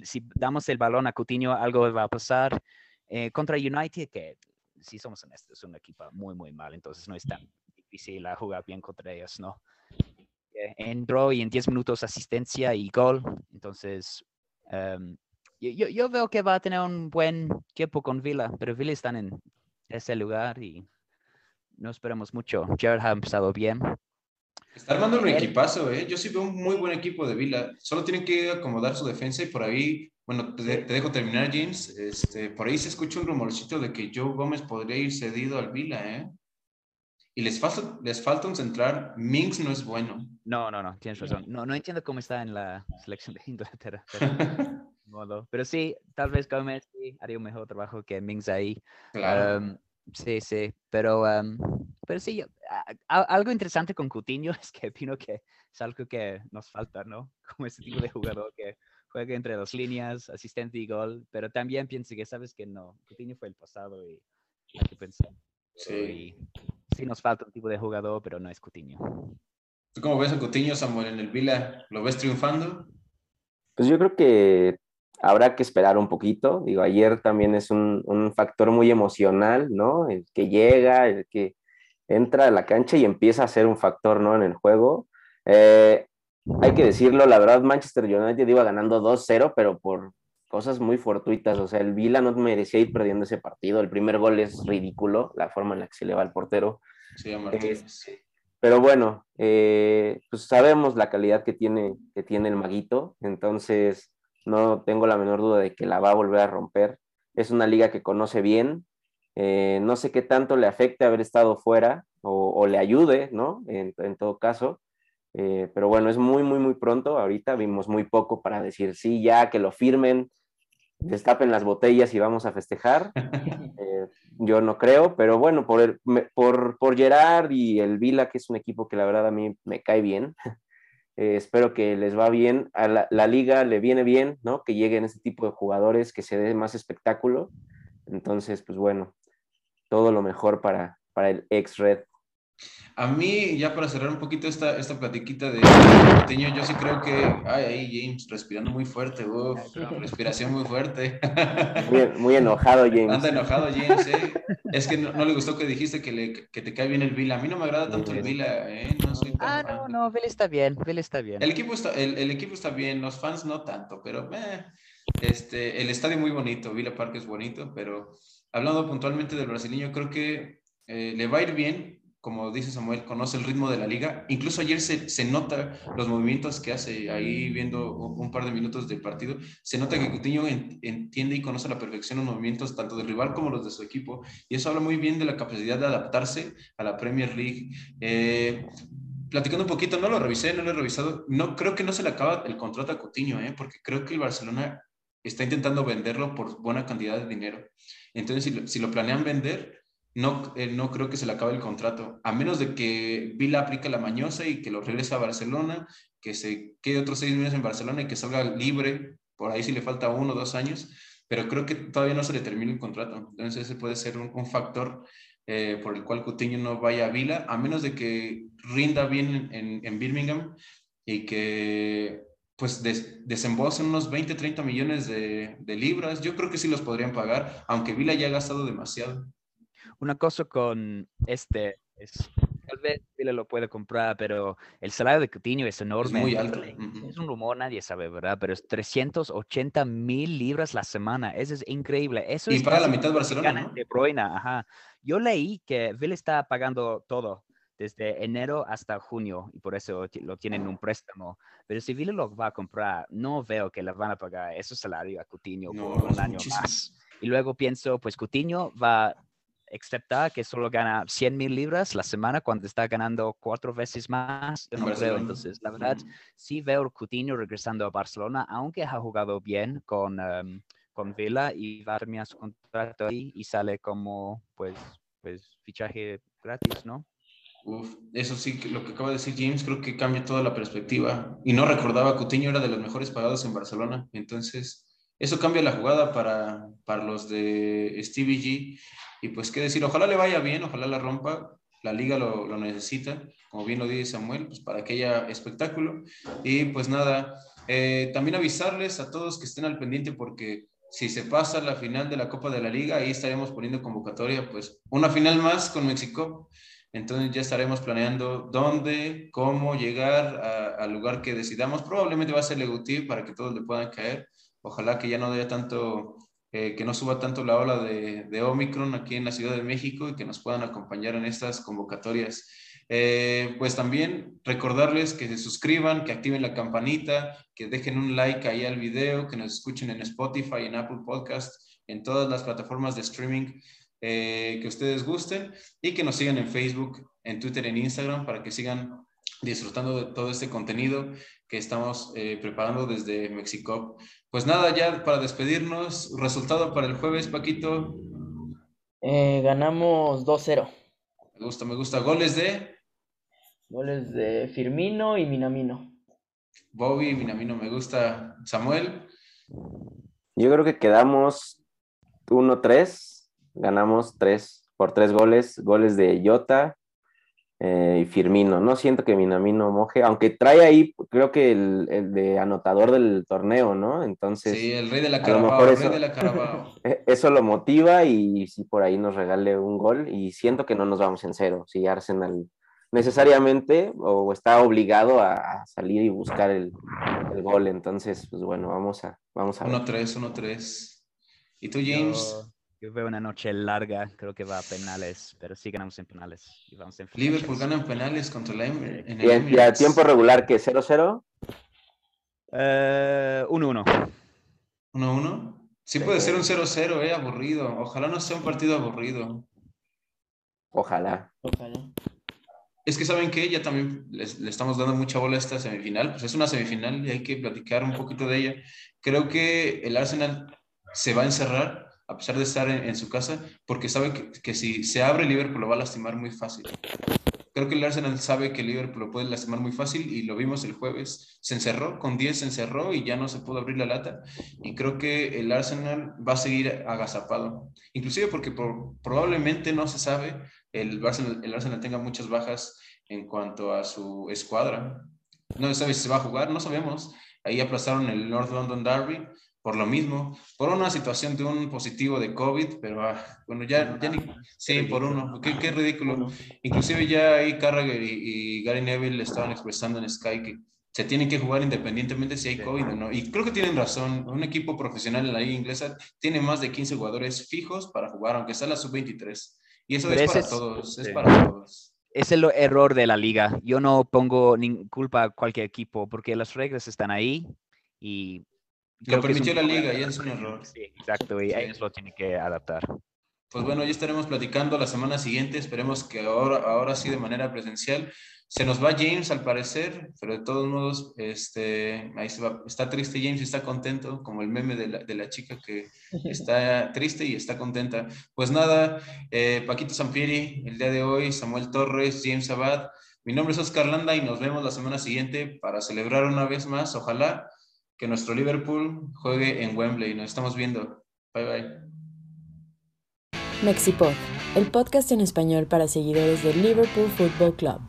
Si damos el balón a Coutinho, algo va a pasar. Eh, contra United, que si somos honestos, es un equipo muy, muy mal, entonces no es tan difícil jugar bien contra ellos, ¿no? Eh, entró y en 10 minutos asistencia y gol, entonces em, yo, yo, veo que va a tener un buen tiempo con Villa, pero Villa está en ese lugar y no esperamos mucho. Jared ha empezado bien. Está armando un equipazo, ¿eh? Yo sí veo un muy buen equipo de Vila. Solo tienen que acomodar su defensa y por ahí, bueno, te, dejo terminar, James. Este, por ahí se escucha un rumorcito de que Joe Gómez podría ir cedido al Vila, ¿eh? Y les falta, les falta un central. Minks no es bueno. No, no, no, tienes razón. No, no entiendo cómo está en la selección de Inglaterra. Pero, pero sí, tal vez Gómez haría un mejor trabajo que Minks ahí. Claro. Sí, sí, pero, pero sí, algo interesante con Coutinho es que opino que es algo que nos falta, ¿no? Como ese tipo de jugador que juega entre las líneas, asistente y gol, pero también pienso que sabes que no, Coutinho fue el pasado y hay que pensar. Sí. Sí nos falta un tipo de jugador, pero no es Coutinho. ¿Tú cómo ves a Coutinho, Samuel, en el Vila? ¿Lo ves triunfando? Pues yo creo que habrá que esperar un poquito. Digo, ayer también es un, factor muy emocional, ¿no? El que llega, el que entra a la cancha y empieza a ser un factor, ¿no? En el juego. Eh, hay que decirlo, la verdad, Manchester United iba ganando 2-0, pero por cosas muy fortuitas. O sea, el Vila no merecía ir perdiendo ese partido. El primer gol es ridículo, la forma en la que se le va al portero. Sí, pero bueno, eh, pues sabemos la calidad que tiene, que tiene el maguito. Entonces, no tengo la menor duda de que la va a volver a romper. Es una liga que conoce bien. Eh, no sé qué tanto le afecte haber estado fuera o, le ayude, ¿no? En, todo caso. Eh, pero bueno, es muy, muy, muy pronto. Ahorita vimos muy poco para decir, sí, ya que lo firmen, destapen las botellas y vamos a festejar. Eh, yo no creo, pero bueno, por, por, por Gerard y el Vila, que es un equipo que la verdad a mí me cae bien, eh, espero que les va bien. A la, liga le viene bien, ¿no? Que lleguen ese tipo de jugadores, que se dé más espectáculo. Entonces, pues bueno, todo lo mejor para, para el ex-Red. A mí, ya para cerrar un poquito esta, esta platiquita de Coutinho, yo sí creo que, ay, ahí James respirando muy fuerte, uf, respiración muy fuerte. Muy, muy, enojado James. Anda enojado James, ¿eh? Es que no, le gustó que dijiste que, le, que, te cae bien el Vila. A mí no me agrada tanto el Vila, ¿eh? No soy tan ah, no, no, Vila está bien, Vila está bien. El equipo está, el, el, equipo está bien, los fans no tanto, pero eh, este, el estadio muy bonito, Vila Park es bonito, pero hablando puntualmente del brasileño, creo que eh, le va a ir bien como dice Samuel, conoce el ritmo de la liga. Incluso ayer se, se nota los movimientos que hace ahí viendo un, par de minutos del partido. Se nota que Coutinho entiende y conoce a la perfección los movimientos tanto del rival como los de su equipo. Y eso habla muy bien de la capacidad de adaptarse a la Premier League. Eh, platicando un poquito, no lo revisé, no lo he revisado. No, creo que no se le acaba el contrato a Coutinho, ¿eh? porque creo que el Barcelona está intentando venderlo por buena cantidad de dinero. Entonces, si lo, si lo planean vender, no, eh, no creo que se le acabe el contrato, a menos de que Vila aplique la mañosa y que lo regrese a Barcelona, que se quede otros seis meses en Barcelona y que salga libre, por ahí si le falta uno o dos años, pero creo que todavía no se le termina el contrato. Entonces ese puede ser un, factor eh, por el cual Coutinho no vaya a Vila, a menos de que rinda bien en, Birmingham y que pues desembolsen unos 20, 30 millones de, de libras. Yo creo que sí los podrían pagar, aunque Vila ya ha gastado demasiado. Una cosa con este es, tal vez Vila lo puede comprar, pero el salario de Coutinho es enorme. Es muy alto. Es un rumor, nadie sabe, ¿verdad? Pero es 380 mil libras la semana. Eso es increíble. Eso y para la mitad de Barcelona, De Bruyne, ajá. Yo leí que Vila está pagando todo desde enero hasta junio y por eso lo tienen en un préstamo. Pero si Vila lo va a comprar, no veo que le van a pagar ese salario a Coutinho por un año más. Y luego pienso, pues Coutinho va excepta que solo gana 100 mil libras la semana cuando está ganando cuatro veces más. Yo no creo. Entonces, la verdad, sí veo Coutinho regresando a Barcelona, aunque ha jugado bien con, um, con Vila y va a terminar su contrato ahí y sale como, pues, pues fichaje gratis, ¿no? Uf, eso sí, lo que acaba de decir James, creo que cambia toda la perspectiva. Y no recordaba, Coutinho era de los mejores pagados en Barcelona. Entonces, eso cambia la jugada para, para los de Stevie G. Y pues qué decir, ojalá le vaya bien, ojalá la rompa. La liga lo, necesita, como bien lo dice Samuel, pues para que haya espectáculo. Y pues nada, eh, también avisarles a todos que estén al pendiente porque si se pasa la final de la Copa de la Liga, ahí estaremos poniendo convocatoria, pues una final más con México. Entonces ya estaremos planeando dónde, cómo llegar al lugar que decidamos. Probablemente va a ser Legutí para que todos le puedan caer. Ojalá que ya no haya tanto, eh, que no suba tanto la ola de, de, Omicron aquí en la Ciudad de México y que nos puedan acompañar en estas convocatorias. Eh, pues también recordarles que se suscriban, que activen la campanita, que dejen un like ahí al video, que nos escuchen en Spotify, en Apple Podcast, en todas las plataformas de streaming eh, que ustedes gusten y que nos sigan en Facebook, en Twitter, en Instagram para que sigan disfrutando de todo este contenido que estamos preparando desde México. Pues nada, ya para despedirnos, resultado para el jueves, Paquito. Eh, ganamos 2-0. Me gusta, me gusta. ¿Goles de? Goles de Firmino y Minamino. Bobby y Minamino, me gusta. Samuel. Yo creo que quedamos 1-3, ganamos 3 por 3 goles, goles de Jota, eh, y Firmino. No siento que Minamino moje, aunque trae ahí, creo que el, el, de anotador del torneo, ¿no? Entonces. Sí, el rey de la Carabao, el rey de la Carabao. E, eso lo motiva y si por ahí nos regale un gol y siento que no nos vamos en cero. Si Arsenal necesariamente o está obligado a salir y buscar el, el gol. Entonces, pues bueno, vamos a, vamos a 1-3, 1-3. ¿Y tú, James? Yo veo una noche larga, creo que va a penales, pero sí ganamos en penales. Y vamos en Liverpool gana en penales contra la M ¿Y, a tiempo regular qué? ¿0-0? 1-1. 1-1. Sí puede ser un 0-0, eh, aburrido. Ojalá no sea un partido aburrido. Ojalá. Ojalá. Es que saben que ya también le estamos dando mucha bola a esta semifinal. Pues es una semifinal y hay que platicar un poquito de ella. Creo que el Arsenal se va a encerrar a pesar de estar en, su casa, porque sabe que, si se abre Liverpool lo va a lastimar muy fácil. Creo que el Arsenal sabe que Liverpool lo puede lastimar muy fácil y lo vimos el jueves. Se encerró, con 10 se encerró y ya no se pudo abrir la lata. Y creo que el Arsenal va a seguir agazapado. Inclusive porque probablemente no se sabe, el Arsenal, el Arsenal tenga muchas bajas en cuanto a su escuadra. No se sabe si se va a jugar, no sabemos. Ahí aplazaron el North London Derby por lo mismo, por una situación de un positivo de COVID, pero ah, bueno, ya, ya ni, sí, por uno, qué, qué ridículo. Inclusive ya ahí Carragher y, Gary Neville estaban expresando en Sky que se tienen que jugar independientemente si hay COVID o no. Y creo que tienen razón, un equipo profesional en la liga inglesa tiene más de 15 jugadores fijos para jugar, aunque sea la sub-23. Y eso es para todos, es para todos es el error de la liga. Yo no pongo ni culpa a cualquier equipo porque las reglas están ahí y lo permitió la liga y es un error. Sí, exacto, y ellos lo tienen que adaptar. Pues bueno, ya estaremos platicando la semana siguiente. Esperemos que ahora, ahora sí de manera presencial. Se nos va James al parecer, pero de todos modos, este, ahí se va. está triste James y está contento, como el meme de la, de la chica que está triste y está contenta. Pues nada, eh, Paquito Sampieri, el día de hoy, Samuel Torres, James Abad. Mi nombre es Oscar Landa y nos vemos la semana siguiente para celebrar una vez más, ojalá, que nuestro Liverpool juegue en Wembley. Nos estamos viendo. Bye bye. Mexipod, el podcast en español para seguidores del Liverpool Football Club.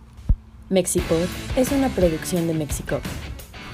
Mexipod es una producción de Mexico.